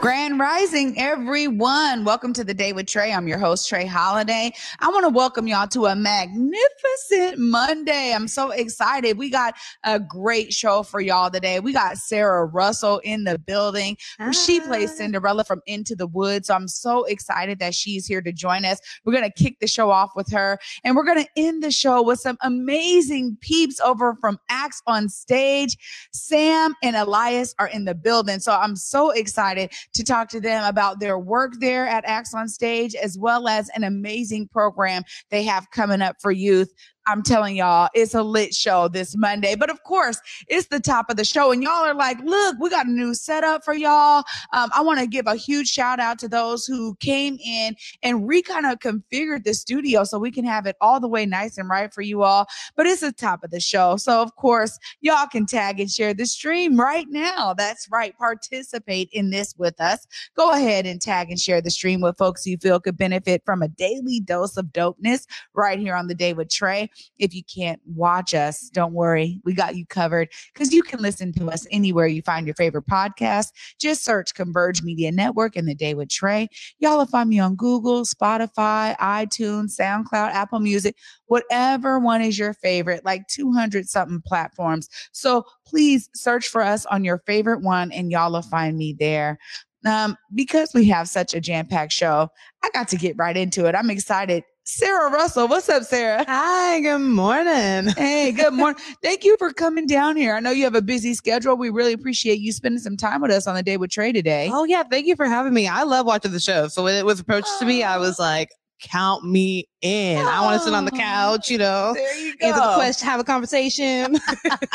Grand Rising, everyone. Welcome to the day with Trey. I'm your host, Trey Holiday. I want to welcome y'all to a magnificent Monday. I'm so excited. We got a great show for y'all today. We got Sarah Russell in the building. Hi. She plays Cinderella from Into the Woods. So I'm so excited that she's here to join us. We're going to kick the show off with her and we're going to end the show with some amazing peeps over from Acts on Stage. Sam and Elias are in the building. So I'm so excited to talk to them about their work there at Acts on Stage, as well as an amazing program they have coming up for youth I'm telling y'all, it's a lit show this Monday. But of course, it's the top of the show. And y'all are like, look, we got a new setup for y'all. Um, I want to give a huge shout out to those who came in and re kind of configured the studio so we can have it all the way nice and right for you all. But it's the top of the show. So of course, y'all can tag and share the stream right now. That's right. Participate in this with us. Go ahead and tag and share the stream with folks you feel could benefit from a daily dose of dopeness right here on the day with Trey. If you can't watch us, don't worry. We got you covered because you can listen to us anywhere you find your favorite podcast. Just search Converge Media Network and The Day with Trey. Y'all will find me on Google, Spotify, iTunes, SoundCloud, Apple Music, whatever one is your favorite, like 200 something platforms. So please search for us on your favorite one and y'all will find me there. Um, because we have such a jam packed show, I got to get right into it. I'm excited Sarah Russell. What's up, Sarah? Hi, good morning. Hey, good morning. Thank you for coming down here. I know you have a busy schedule. We really appreciate you spending some time with us on the day with Trey today. Oh, yeah. Thank you for having me. I love watching the show. So when it was approached to me, I was ah. like, count me in. Oh, I want to sit on the ah, couch, you know, there you go. answer the question, have a conversation.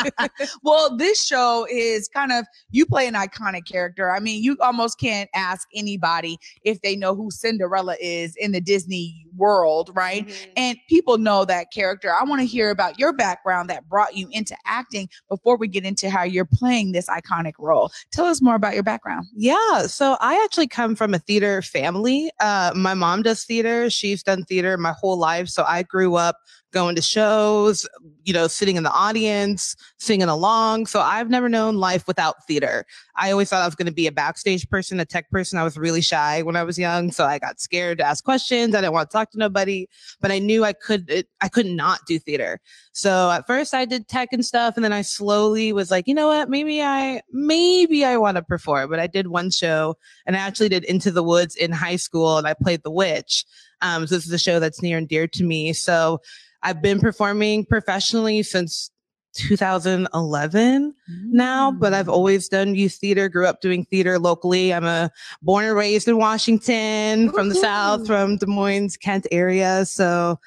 well, this show is kind of you play an iconic character. I mean, you almost can't ask anybody if they know who Cinderella is in the Disney world, right? Mm-hmm. And people know that character. I want to hear about your background that brought you into acting before we get into how you're playing this iconic role. Tell us more about your background. Yeah, so I actually come from a theater family. Uh, my mom does theater. She's done theater my whole life. So I grew up going to shows, you know, sitting in the audience, singing along. So I've never known life without theater. I always thought I was going to be a backstage person, a tech person. I was really shy when I was young, so I got scared to ask questions. I didn't want to talk to nobody, but I knew I could it, I could not do theater. So at first I did tech and stuff and then I slowly was like, you know what? Maybe I maybe I want to perform. But I did one show and I actually did Into the Woods in high school and I played the witch. Um, so this is a show that's near and dear to me. So I've been performing professionally since 2011 now, but I've mm. always done youth theater, grew up doing theater locally. I'm a born and raised in Washington from the South, from Des Moines, Kent area. So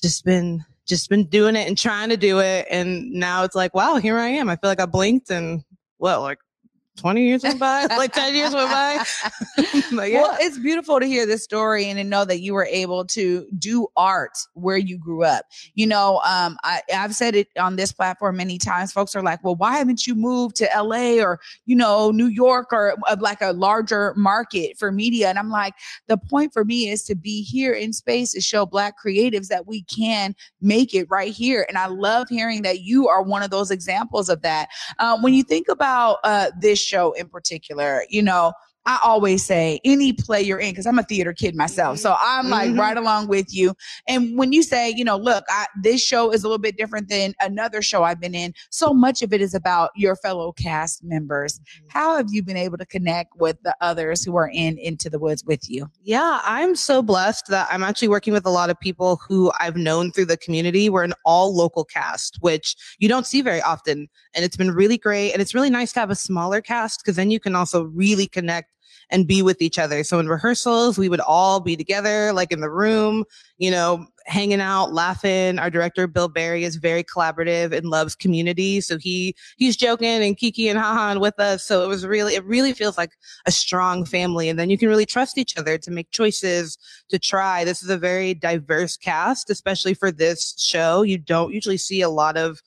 just been, just been doing it and trying to do it. And now it's like, wow, here I am. I feel like I blinked and well, like 20 years went by, like 10 years went by. yeah. Well, it's beautiful to hear this story and to know that you were able to do art where you grew up. You know, um, I, I've said it on this platform many times. Folks are like, well, why haven't you moved to LA or, you know, New York or uh, like a larger market for media? And I'm like, the point for me is to be here in space to show Black creatives that we can make it right here. And I love hearing that you are one of those examples of that. Uh, when you think about uh, this show in particular, you know, I always say any play you're in, because I'm a theater kid myself. So I'm like mm-hmm. right along with you. And when you say, you know, look, I, this show is a little bit different than another show I've been in, so much of it is about your fellow cast members. Mm-hmm. How have you been able to connect with the others who are in Into the Woods with you? Yeah, I'm so blessed that I'm actually working with a lot of people who I've known through the community. We're an all local cast, which you don't see very often. And it's been really great. And it's really nice to have a smaller cast because then you can also really connect and be with each other. So in rehearsals, we would all be together, like in the room, you know, hanging out, laughing. Our director, Bill Berry, is very collaborative and loves community. So he, he's joking and kiki and haha with us. So it was really, it really feels like a strong family. And then you can really trust each other to make choices, to try. This is a very diverse cast, especially for this show. You don't usually see a lot of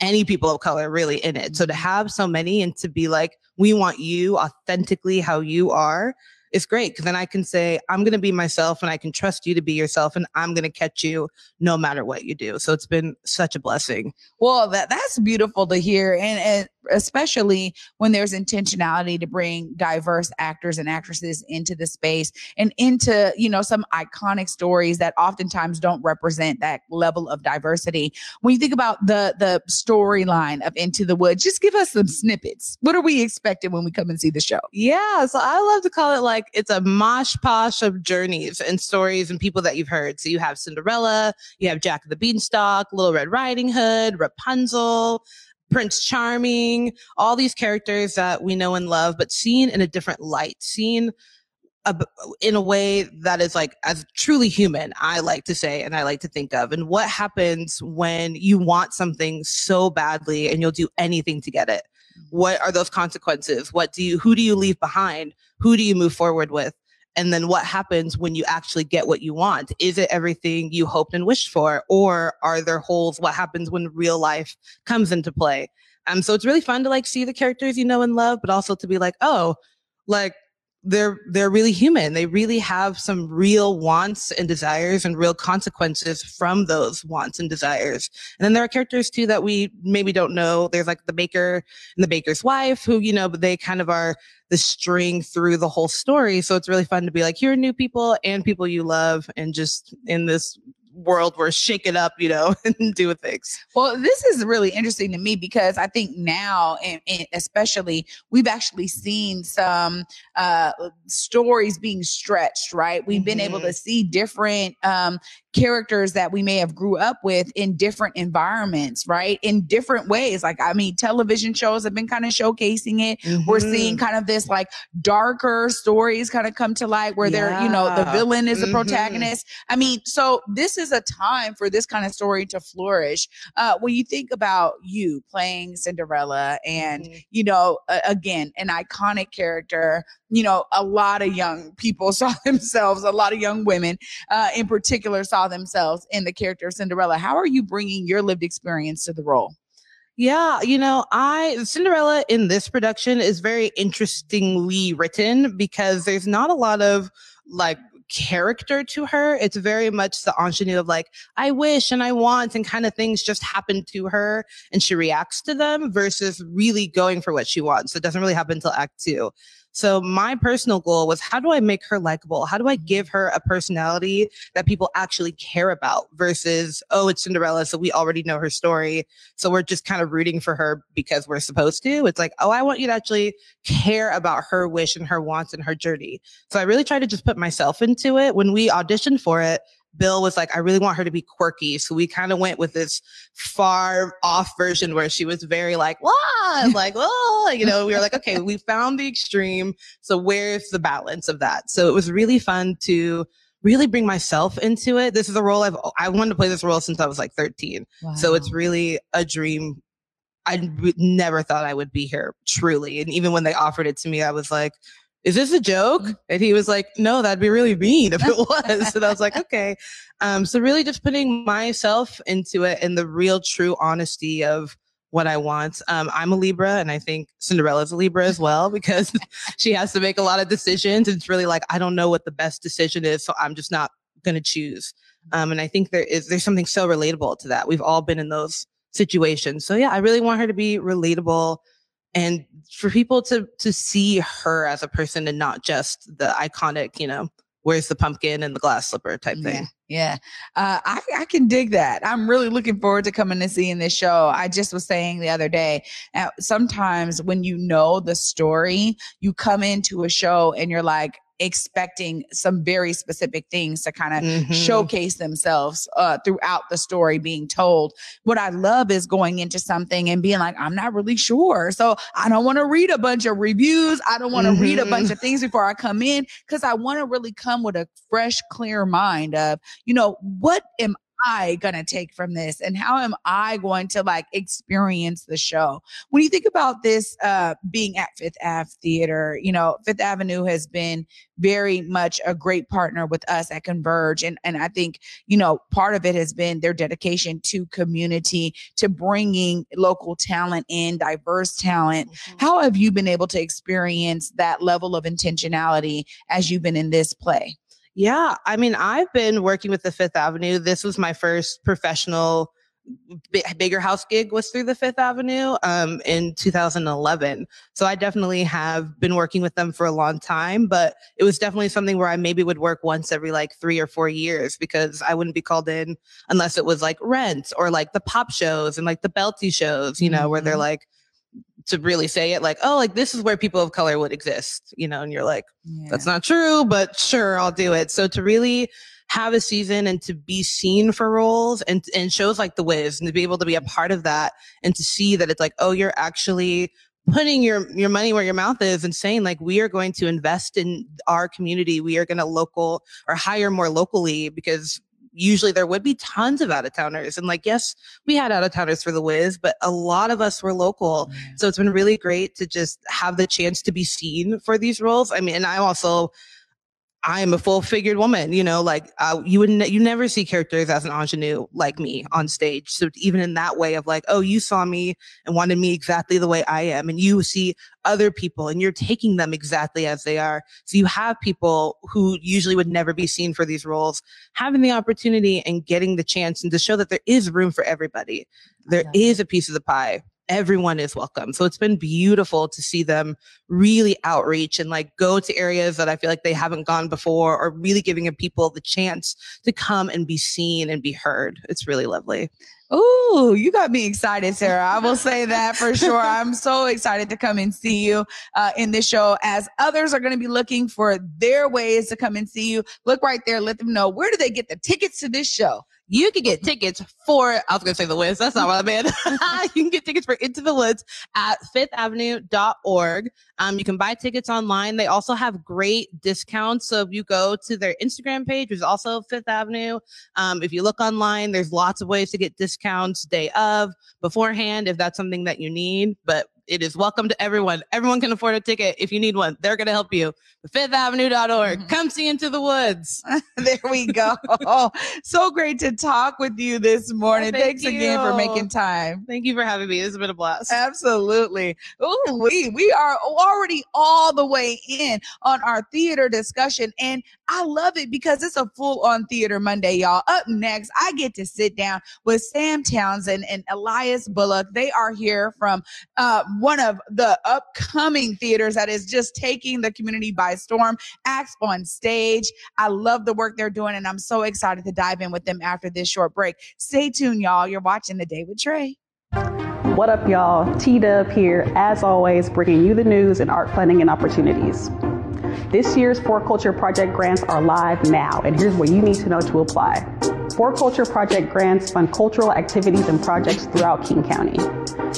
any people of color really in it. So to mm-hmm. have so many and to be like, we want you authentically how you are it's great because then I can say, I'm going to be myself and I can trust you to be yourself and I'm going to catch you no matter what you do. So it's been such a blessing. Well, that, that's beautiful to hear. And, and especially when there's intentionality to bring diverse actors and actresses into the space and into, you know, some iconic stories that oftentimes don't represent that level of diversity. When you think about the, the storyline of Into the Woods, just give us some snippets. What are we expecting when we come and see the show? Yeah. So I love to call it like it's a mosh posh of journeys and stories and people that you've heard. So you have Cinderella, you have Jack of the Beanstalk, Little Red Riding Hood, Rapunzel, Prince Charming, all these characters that we know and love, but seen in a different light, seen a, in a way that is like as truly human, I like to say, and I like to think of. And what happens when you want something so badly and you'll do anything to get it? Mm-hmm. What are those consequences? What do you, who do you leave behind? Who do you move forward with? And then what happens when you actually get what you want? Is it everything you hoped and wished for? Or are there holes? What happens when real life comes into play? Um, so it's really fun to like see the characters you know and love, but also to be like, oh, like they're they're really human. They really have some real wants and desires and real consequences from those wants and desires. And then there are characters too that we maybe don't know. There's like the baker and the baker's wife who, you know, but they kind of are the string through the whole story. So it's really fun to be like, here are new people and people you love and just in this world where shake it up, you know, and do things. Well, this is really interesting to me because I think now, and, and especially, we've actually seen some uh, stories being stretched. Right, we've mm-hmm. been able to mm-hmm. see different um, characters that we may have grew up with in different environments, right? In different ways. Like, I mean, television shows have been kind of showcasing it. Mm-hmm. We're seeing kind of this like darker stories kind of come to light where yeah. they're, you know, the villain is the mm-hmm. protagonist. I mean, so this is a time for this kind of story to flourish. Uh, when you think about you playing Cinderella and, mm-hmm. you know, uh, again, an iconic character, you know, a lot of young people saw themselves, a lot of young women uh, in particular saw themselves in the character of Cinderella. How are you bringing your lived experience to the role? Yeah, you know, I Cinderella in this production is very interestingly written because there's not a lot of like character to her. It's very much the ingenue of like, I wish and I want and kind of things just happen to her and she reacts to them versus really going for what she wants. So it doesn't really happen until act two. So my personal goal was how do I make her likable? How do I mm-hmm. give her a personality that people actually care about versus, oh, it's Cinderella. So we already know her story. So we're just kind of rooting for her because we're supposed to. It's like, oh, I want you to actually care about her wish and her wants and her journey. So I really tried to just put myself into it. When we auditioned for it, Bill was like, I really want her to be quirky. So we kind of went with this far off version where she was very like, what? Like, oh, you know, we were like, okay, we found the extreme. So where's the balance of that? So it was really fun to really bring myself into it. This is a role I've, I wanted to play this role since I was like 13. Wow. So it's really a dream. I never thought I would be here truly. And even when they offered it to me, I was like, is this a joke? Mm-hmm. And he was like, no, that'd be really mean if it was. and I was like, okay. Um, so really just putting myself into it and the real true honesty of what I want. Um, I'm a Libra and I think Cinderella's a Libra as well because she has to make a lot of decisions. It's really like, I don't know what the best decision is. So I'm just not going to choose. Um, and I think there is, there's something so relatable to that. We've all been in those situations. So yeah, I really want her to be relatable and for people to to see her as a person and not just the iconic, you know, where's the pumpkin and the glass slipper type thing. Yeah, uh, I, I can dig that. I'm really looking forward to coming and seeing this show. I just was saying the other day, uh, sometimes when you know the story, you come into a show and you're like, expecting some very specific things to kind of Mhm. showcase themselves uh, throughout the story being told. What I love is going into something and being like, I'm not really sure. So I don't want to read a bunch of reviews. I don't want to read a Mhm. bunch of things before I come in because I want to really come with a fresh, clear mind of, you know, what am I going to take from this and how am I going to like experience the show? When you think about this uh, being at Fifth Ave Theater, you know, Fifth Avenue has been very much a great partner with us at Converge. And, and I think, you know, part of it has been their dedication to community, to bringing local talent in, diverse talent. How have you been able to experience that level of intentionality as you've been in this play? Yeah, I mean, I've been working with the Fifth Avenue. This was my first professional bi- bigger house gig was through the Fifth Avenue um, in 2011. So I definitely have been working with them for a long time, but it was definitely something where I maybe would work once every like three or four years because I wouldn't be called in unless it was like rent or like the pop shows and like the belty shows, you know, where they're Mhm. like to really say it like, oh, like this is where people of color would exist, you know, and you're like, that's not true, but sure, I'll do it. So to really have a season and to be seen for roles and, and shows like The Wiz and to be able to be a mm-hmm. part of that and to see that it's like, oh, you're actually putting your, your money where your mouth is and saying like, we are going to invest in our community. We are going to local or hire more locally because usually there would be tons of out of towners. And like, yes, we had out of towners for The Wiz, but a lot of us were local. So it's been really great to just have the chance to be seen for these roles. I mean, and I'm also, I am a full figured woman, you know, like uh, you would, ne- you never see characters as an ingenue like me on stage. So even in that way of like, oh, you saw me and wanted me exactly the way I am. And you see other people and you're taking them exactly as they are. So you have people who usually would never be seen for these roles having the opportunity and getting the chance and to show that there is room for everybody. There is a piece of the pie. Everyone is welcome. So it's been beautiful to see them really outreach and like go to areas that I feel like they haven't gone before or really giving people the chance to come and be seen and be heard. It's really lovely. Oh, you got me excited, Sarah. I will say that for sure. I'm so excited to come and see you uh, in this show as others are going to be looking for their ways to come and see you. Look right there. Let them know where do they get the tickets to this show? You can get tickets for, I was going to say the Wiz. That's not what I meant. you can get tickets for Into the Woods at fifthavenue.org. Um, you can buy tickets online. They also have great discounts. So if you go to their Instagram page, which is also Fifth Avenue, um, if you look online, there's lots of ways to get discounts day of, beforehand, if that's something that you need. But it is welcome to everyone. Everyone can afford a ticket if you need one. They're going to help you. Fifthavenue.org. Mhm. Come see Into the Woods. there we go. so great to talk with you this morning. thank Thanks again for making time. Thank you for having me. This has been a blast. Absolutely. Ooh, we we are already all the way in on our theater discussion, and I love it because it's a full on theater Monday, y'all. Up next, I get to sit down with Sam Townsend and Elias Bullock. They are here from uh, one of the upcoming theaters that is just taking the community by storm. Acts on stage. I love the work they're doing, and I'm so excited to dive in with them after this short break. Stay tuned, y'all. You're watching the Day with Trey. What up, y'all? T Dub here, as always, bringing you the news and art funding and opportunities. This year's For Culture Project grants are live now, and here's what you need to know to apply. For Culture Project grants fund cultural activities and projects throughout King County.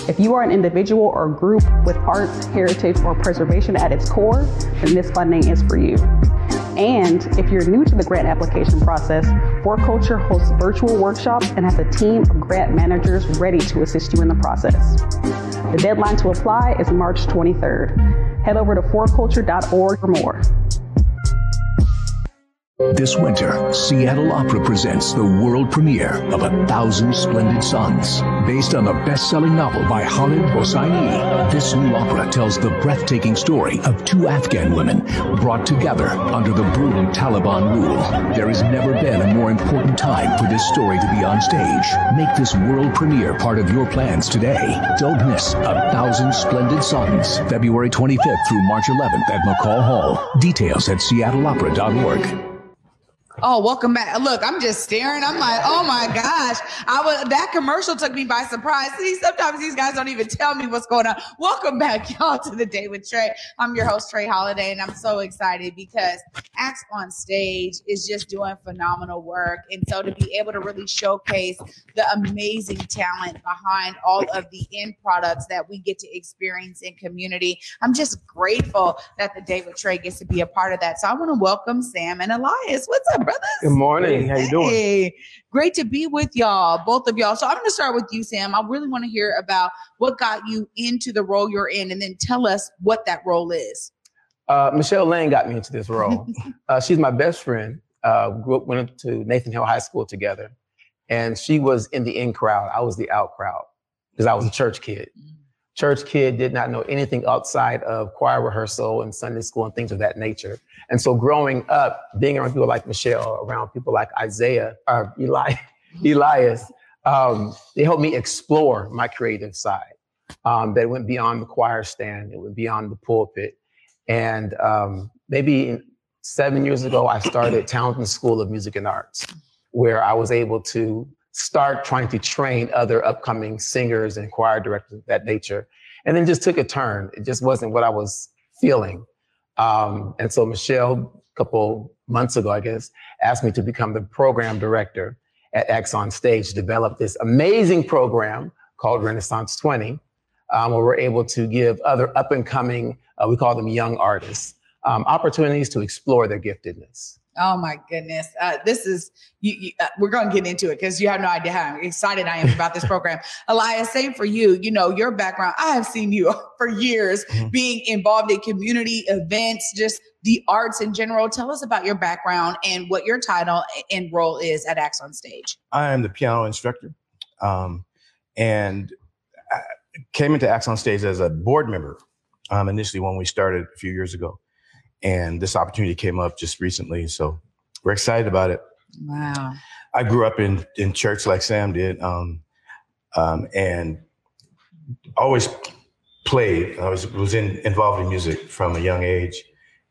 If you are an individual or group with arts, heritage, or preservation at its core, then this funding is for you. And if you're new to the grant application process, For Culture hosts virtual workshops and has a team of grant managers ready to assist you in the process. The deadline to apply is March 23rd. Head over to forculture.org for more. This winter, Seattle Opera presents the world premiere of A Thousand Splendid Suns. Based on the best-selling novel by Khaled Hosseini, this new opera tells the breathtaking story of two Afghan women brought together under the brutal Taliban rule. There has never been a more important time for this story to be on stage. Make this world premiere part of your plans today. Don't miss A Thousand Splendid Suns, February 25th through March 11th at McCaw Hall. Details at seattleopera.org. Oh, welcome back. Look, I'm just staring. I'm like, oh my gosh. I was that commercial took me by surprise. See, sometimes these guys don't even tell me what's going on. Welcome back, y'all, to the day with Trey. I'm your host, Trey Holiday, and I'm so excited because Acts on Stage is just doing phenomenal work. And so to be able to really showcase the amazing talent behind all of the end products that we get to experience in community, I'm just grateful that the day with Trey gets to be a part of that. So I want to welcome Sam and Elias. What's up, brothers? Good morning. How you doing? Hey, great to be with y'all, both of y'all. So I'm going to start with you, Sam. I really want to hear about what got you into the role you're in, and then tell us what that role is. Uh, Michelle Lane got me into this role. uh, she's my best friend. Uh, grew up, went to Nathan Hale High School together, and she was in the in crowd. I was the out crowd because I was a church kid. Church kid did not know anything outside of choir rehearsal and Sunday school and things of that nature. And so, growing up, being around people like Michelle, around people like Isaiah or Eli, Elias, um, they helped me explore my creative side. Um, that went beyond the choir stand, it went beyond the pulpit. And um, maybe seven years ago, I started Townsend School of Music and Arts, where I was able to start trying to train other upcoming singers and choir directors of that nature. And then just took a turn. It just wasn't what I was feeling. Um, and so Michelle, a couple months ago, I guess, asked me to become the program director at Acts on Stage, develop this amazing program called Renaissance 20, um, where we're able to give other up and coming, uh, we call them young artists, um, opportunities to explore their giftedness. Oh my goodness. Uh, this is, you, you, uh, we're going to get into it because you have no idea how excited I am about this program. Elias, same for you. You know, your background, I have seen you for years mm-hmm. being involved in community events, just the arts in general. Tell us about your background and what your title and role is at Acts on Stage. I am the piano instructor. Um, and I came into Acts on Stage as a board member um, initially when we started a few years ago and this opportunity came up just recently. So we're excited about it. Wow. I grew up in, in church like Sam did, um, um, and always played. I was was in, involved in music from a young age,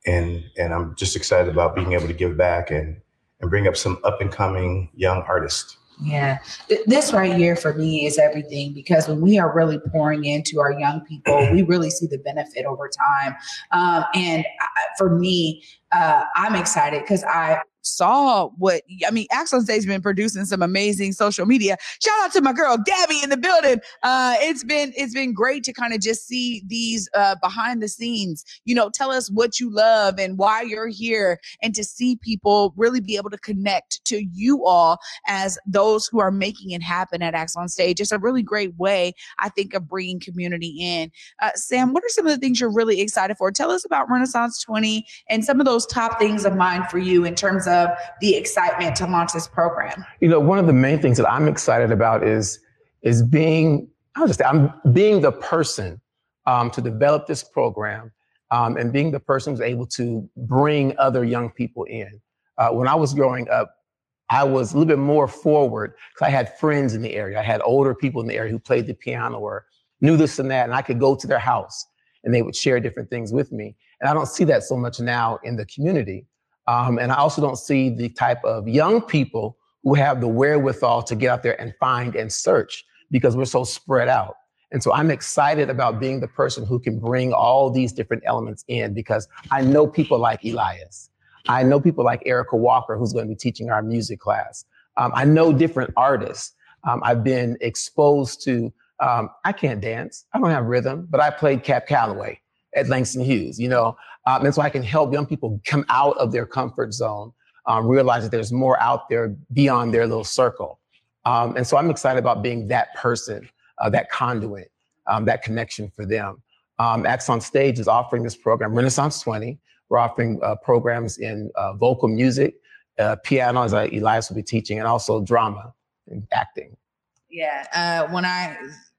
and and I'm just excited about being able to give back and and bring up some up and coming young artists. Yeah, this right here for me is everything because when we are really pouring into our young people, we really see the benefit over time. Um, and for me, uh, I'm excited because I saw what I mean. On Stage has been producing some amazing social media. Shout out to my girl Gabby in the building. Uh, it's been it's been great to kind of just see these uh, behind the scenes. You know, tell us what you love and why you're here, and to see people really be able to connect to you all as those who are making it happen at on Stage. It's a really great way, I think, of bringing community in. Uh, Sam, what are some of the things you're really excited for? Tell us about Renaissance 20 and some of those top things of mind for you in terms of of the excitement to launch this program? You know, one of the main things that I'm excited about is is being I'll just I'm being the person um, to develop this program um, and being the person who's able to bring other young people in. Uh, when I was growing up, I was a little bit more forward because I had friends in the area. I had older people in the area who played the piano or knew this and that, and I could go to their house and they would share different things with me. And I don't see that so much now in the community. Um, and I also don't see the type of young people who have the wherewithal to get out there and find and search because we're so spread out. And so I'm excited about being the person who can bring all these different elements in because I know people like Elias. I know people like Erica Walker, who's going to be teaching our music class. Um, I know different artists. Um, I've been exposed to, um, I can't dance. I don't have rhythm, but I played Cab Calloway at Langston Hughes, you know, um, and so I can help young people come out of their comfort zone, um, realize that there's more out there beyond their little circle. Um, and so I'm excited about being that person, uh, that conduit, um, that connection for them. Um, Acts on Stage is offering this program, Renaissance 20. We're offering uh, programs in uh, vocal music, uh, piano, as Elias will be teaching, and also drama and acting. Yeah. Uh, when I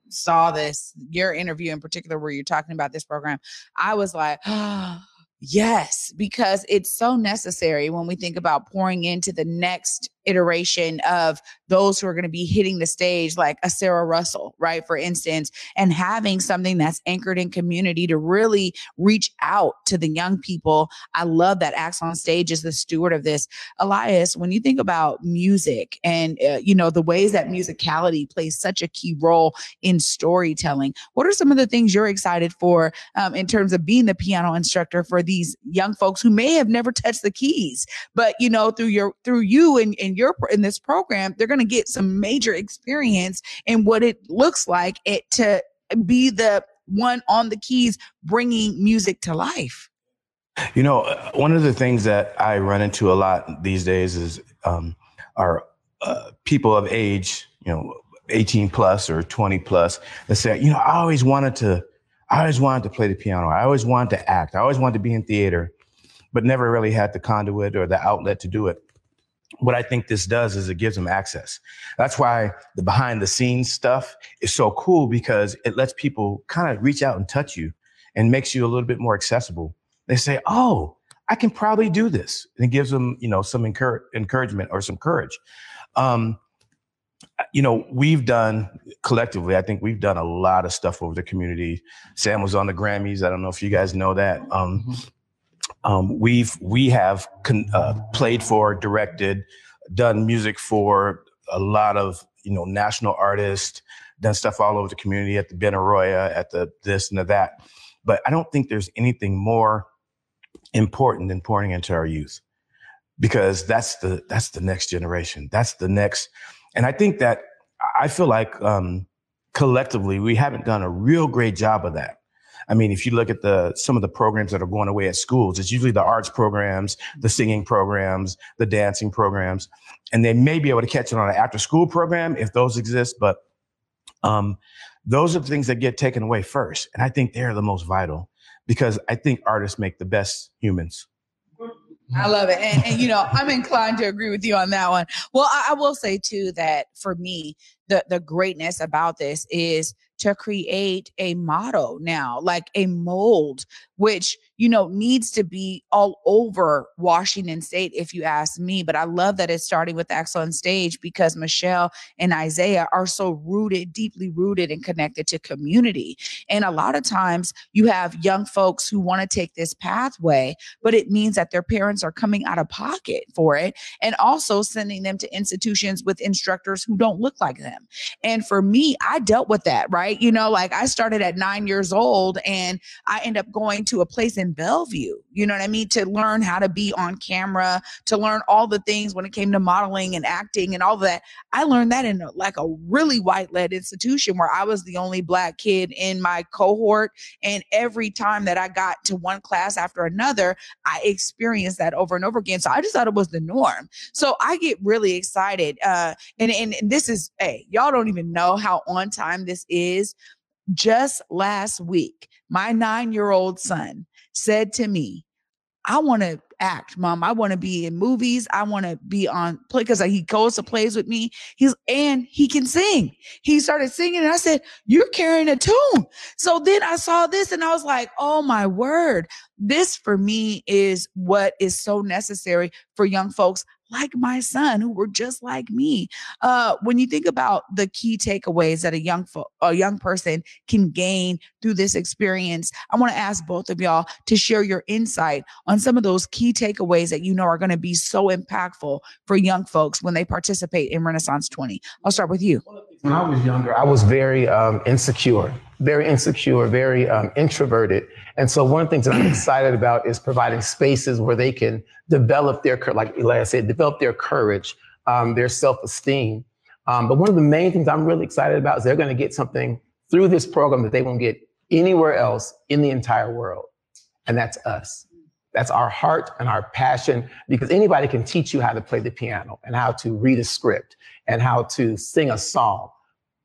saw this, your interview in particular, where you're talking about this program, I was like, oh, yes, because it's so necessary when we think about pouring into the next iteration of those who are going to be hitting the stage, like a Sarah Russell, right? For instance, and having something that's anchored in community to really reach out to the young people. I love that Acts on Stage is the steward of this. Elias, when you think about music and, uh, you know, the ways that musicality plays such a key role in storytelling, what are some of the things you're excited for um, in terms of being the piano instructor for these young folks who may have never touched the keys, but, you know, through your, through you and, and your, in this program, they're going to get some major experience in what it looks like it to be the one on the keys bringing music to life. You know, uh, one of the things that I run into a lot these days is um, are uh, people of age, you know, 18 plus or 20 plus that say, you know, I always wanted to, I always wanted to play the piano. I always wanted to act. I always wanted to be in theater, but never really had the conduit or the outlet to do it what I think this does is it gives them access. That's why the behind the scenes stuff is so cool because it lets people kind of reach out and touch you and makes you a little bit more accessible. They say, "Oh, I can probably do this," and it gives them, you know, some encourage, encouragement or some courage. Um, you know, we've done collectively. I think we've done a lot of stuff over the community. Sam was on the Grammys. I don't know if you guys know that. Um, mm-hmm. Um, we've we have con- uh, played for, directed, done music for a lot of you know national artists, done stuff all over the community at the Benaroya, at the this and the that. But I don't think there's anything more important than pouring into our youth because that's the that's the next generation. That's the next, and I think that I feel like um, collectively we haven't done a real great job of that. I mean, if you look at the some of the programs that are going away at schools, it's usually the arts programs, the singing programs, the dancing programs, and they may be able to catch it on an after school program if those exist, but um, those are the things that get taken away first. And I think they're the most vital because I think artists make the best humans. I love it. And, and, you know, I'm inclined to agree with you on that one. Well, I, I will say too that for me, the, the greatness about this is to create a motto now, like a mold, which, you know, needs to be all over Washington State, if you ask me. But I love that it's starting with on Stage because Michelle and Isaiah are so rooted, deeply rooted and connected to community. And a lot of times you have young folks who want to take this pathway, but it means that their parents are coming out of pocket for it and also sending them to institutions with instructors who don't look like them. And for me, I dealt with that, right? You know, like I started at nine years old and I end up going to a place in Bellevue, you know what I mean, to learn how to be on camera, to learn all the things when it came to modeling and acting and all that. I learned that in like a really white led institution where I was the only black kid in my cohort. And every time that I got to one class after another, I experienced that over and over again. So I just thought it was the norm. So I get really excited. Uh, and, and, and this is, hey, y'all don't even know how on time this is just last week, my nine year old son said to me, I want to act, mom. I want to be in movies. I want to be on play because uh, he goes to plays with me. He's and he can sing. He started singing, and I said, You're carrying a tune. So then I saw this and I was like, Oh my word. This for me is what is so necessary for young folks like my son who were just like me. Uh, when you think about the key takeaways that a young fo- a young person can gain through this experience, I want to ask both of y'all to share your insight on some of those key takeaways that you know are going to be so impactful for young folks when they participate in Renaissance 20. I'll start with you. When I was younger, I was very um, insecure, very insecure, very um, introverted. And so one of the things that I'm excited about is providing spaces where they can develop their, like Eli said, develop their courage, um, their self-esteem. Um, but one of the main things I'm really excited about is they're going to get something through this program that they won't get anywhere else in the entire world. And that's us. That's our heart and our passion because anybody can teach you how to play the piano and how to read a script and how to sing a song.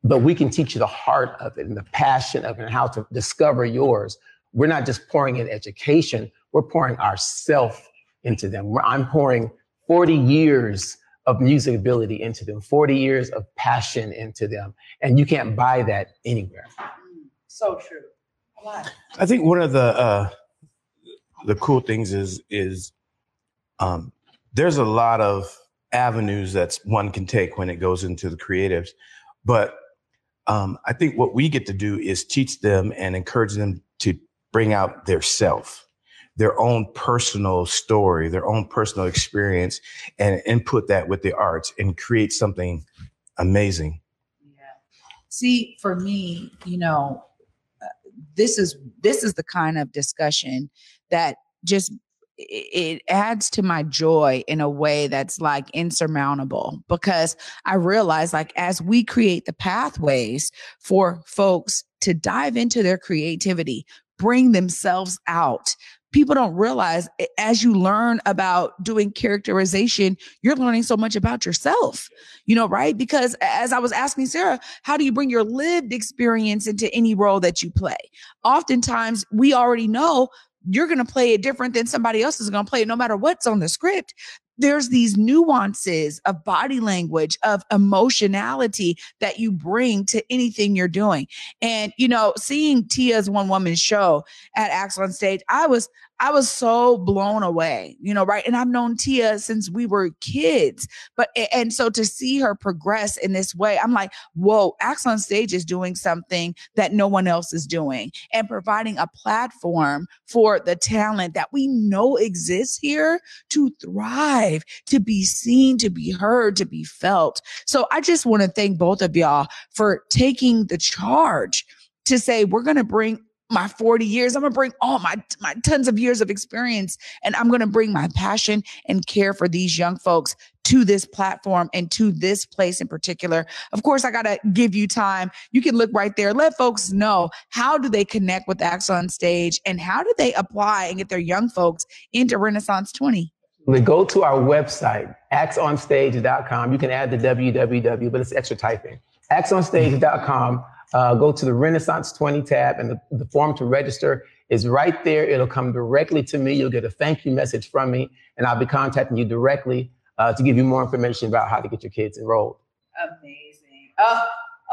But we can teach you the heart of it and the passion of it and how to discover yours. We're not just pouring in education, we're pouring ourself into them. I'm pouring 40 years of music ability into them, 40 years of passion into them. And you can't buy that anywhere. So true. I think one of the uh, the cool things is is um, there's a lot of avenues that one can take when it goes into the creatives. But um, I think what we get to do is teach them and encourage them to bring out their self, their own personal story, their own personal experience, and input that with the arts and create something amazing. Yeah. See, for me, you know, uh, this is this is the kind of discussion that just it adds to my joy in a way that's like insurmountable because I realize like as we create the pathways for folks to dive into their creativity, bring themselves out. People don't realize as you learn about doing characterization, you're learning so much about yourself, you know, right? Because as I was asking Sarah, how do you bring your lived experience into any role that you play? Oftentimes, we already know you're going to play it different than somebody else is going to play it no matter what's on the script there's these nuances of body language of emotionality that you bring to anything you're doing. And you know seeing tia's one woman show at acts on stage i was I was so blown away, you know, right? And I've known Tia since we were kids, but and so to see her progress in this way, I'm like, whoa, Acts on Stage is doing something that no one else is doing and providing a platform for the talent that we know exists here to thrive, to be seen, to be heard, to be felt. So I just want to thank both of y'all for taking the charge to say we're going to bring my 40 years. I'm going to bring all my, my tons of years of experience and I'm going to bring my passion and care for these young folks to this platform and to this place in particular. Of course, I got to give you time. You can look right there. Let folks know how do they connect with Acts on Stage and how do they apply and get their young folks into Renaissance 20? They go to our website, actsonstage.com. You can add the www, but it's extra typing. actsonstage.com uh, go to the Renaissance 20 tab and the, the form to register is right there. It'll come directly to me. You'll get a thank you message from me, and I'll be contacting you directly uh, to give you more information about how to get your kids enrolled. Amazing. Oh,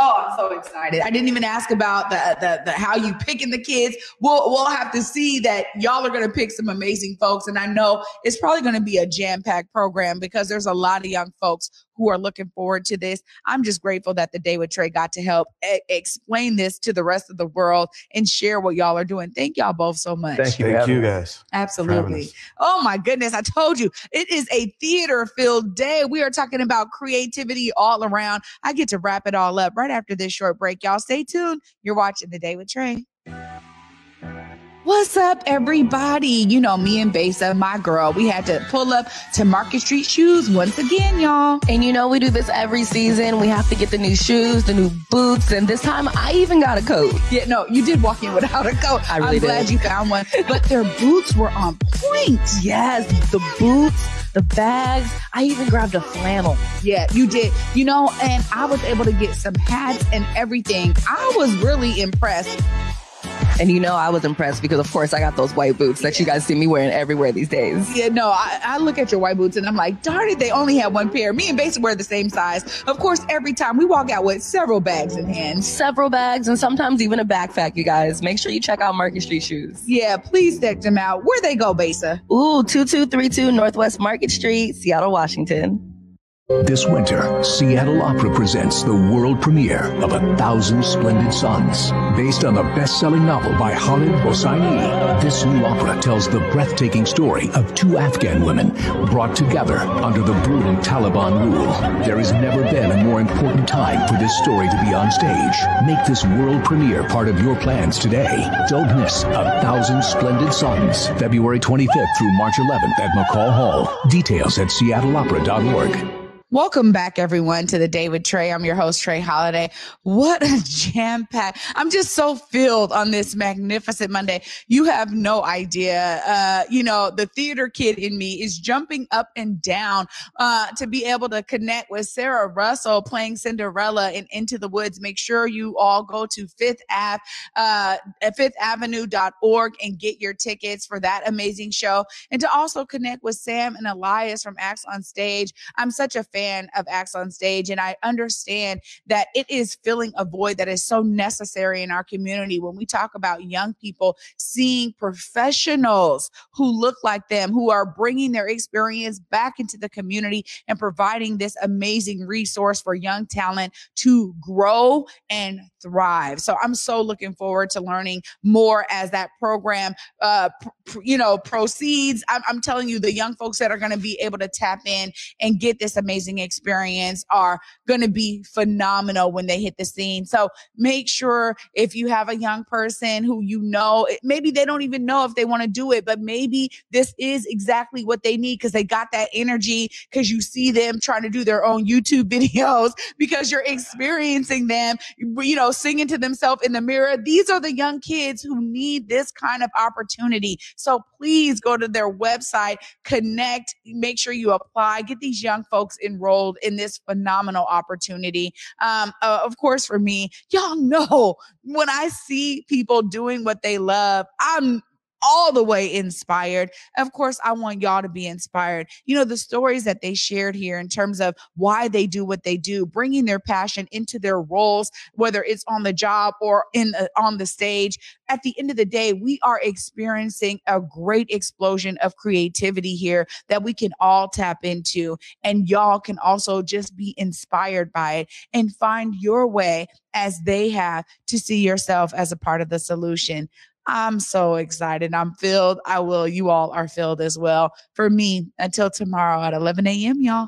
Oh, I'm so excited. I didn't even ask about the, the, the how you picking the kids. We'll we'll have to see that y'all are gonna pick some amazing folks. And I know it's probably gonna be a jam-packed program because there's a lot of young folks who are looking forward to this. I'm just grateful that the Day with Trey got to help e- explain this to the rest of the world and share what y'all are doing. Thank y'all both so much. Thank you. Thank you guys. Absolutely. Oh my goodness. I told you it is a theater filled day. We are talking about creativity all around. I get to wrap it all up right after this short break. Y'all stay tuned. You're watching The Day with Trey. What's up, everybody? You know, me and Besa, my girl, we had to pull up to Market Street Shoes once again, y'all. And you know, we do this every season. We have to get the new shoes, the new boots, and this time I even got a coat. Yeah, no, you did walk in without a coat. I really I'm glad you found one, but their boots were on point. Yes, the boots, the bags. I even grabbed a flannel. Yeah, you did. You know, and I was able to get some hats and everything. I was really impressed. And you know, I was impressed because, of course, I got those white boots that you guys see me wearing everywhere these days. Yeah, no, I, I look at your white boots and I'm like, darn it, they only have one pair. Me and Besa wear the same size. Of course, every time we walk out with several bags in hand. Several bags and sometimes even a backpack, you guys. Make sure you check out Market Street Shoes. Yeah, please check them out. Where they go, Basa? Ooh, 2232 Northwest Market Street, Seattle, Washington. This winter, Seattle Opera presents the world premiere of A Thousand Splendid Suns. Based on the best-selling novel by Khaled Hosseini, this new opera tells the breathtaking story of two Afghan women brought together under the brutal Taliban rule. There has never been a more important time for this story to be on stage. Make this world premiere part of your plans today. Don't miss A Thousand Splendid Suns, February 25th through March 11th at McCaw Hall. Details at seattleopera.org. Welcome back, everyone, to the Day with Trey. I'm your host, Trey Holiday. What a jam pack. I'm just so filled on this magnificent Monday. You have no idea. Uh, you know, the theater kid in me is jumping up and down uh, to be able to connect with Sarah Russell playing Cinderella in Into the Woods. Make sure you all go to Fifth Ave, uh, fifthavenue.org and get your tickets for that amazing show. And to also connect with Sam and Elias from Acts on Stage. I'm such a fan fan of Acts on Stage, and I understand that it is filling a void that is so necessary in our community when we talk about young people seeing professionals who look like them, who are bringing their experience back into the community and providing this amazing resource for young talent to grow and thrive. So I'm so looking forward to learning more as that program, uh, pr- you know, proceeds. I'm, I'm telling you, the young folks that are going to be able to tap in and get this amazing experience are going to be phenomenal when they hit the scene. So make sure if you have a young person who you know, maybe they don't even know if they want to do it, but maybe this is exactly what they need because they got that energy because you see them trying to do their own YouTube videos because you're experiencing them, you know, singing to themselves in the mirror. These are the young kids who need this kind of opportunity. So please go to their website, connect, make sure you apply, get these young folks enrolled in this phenomenal opportunity. Um, uh, of course, for me, y'all know when I see people doing what they love, I'm all the way inspired. Of course, I want y'all to be inspired. You know, the stories that they shared here in terms of why they do what they do, bringing their passion into their roles, whether it's on the job or in the, on the stage. At the end of the day, we are experiencing a great explosion of creativity here that we can all tap into. And y'all can also just be inspired by it and find your way as they have to see yourself as a part of the solution. I'm so excited. I'm filled. I will. You all are filled as well. For me, until tomorrow at 11 a.m., y'all.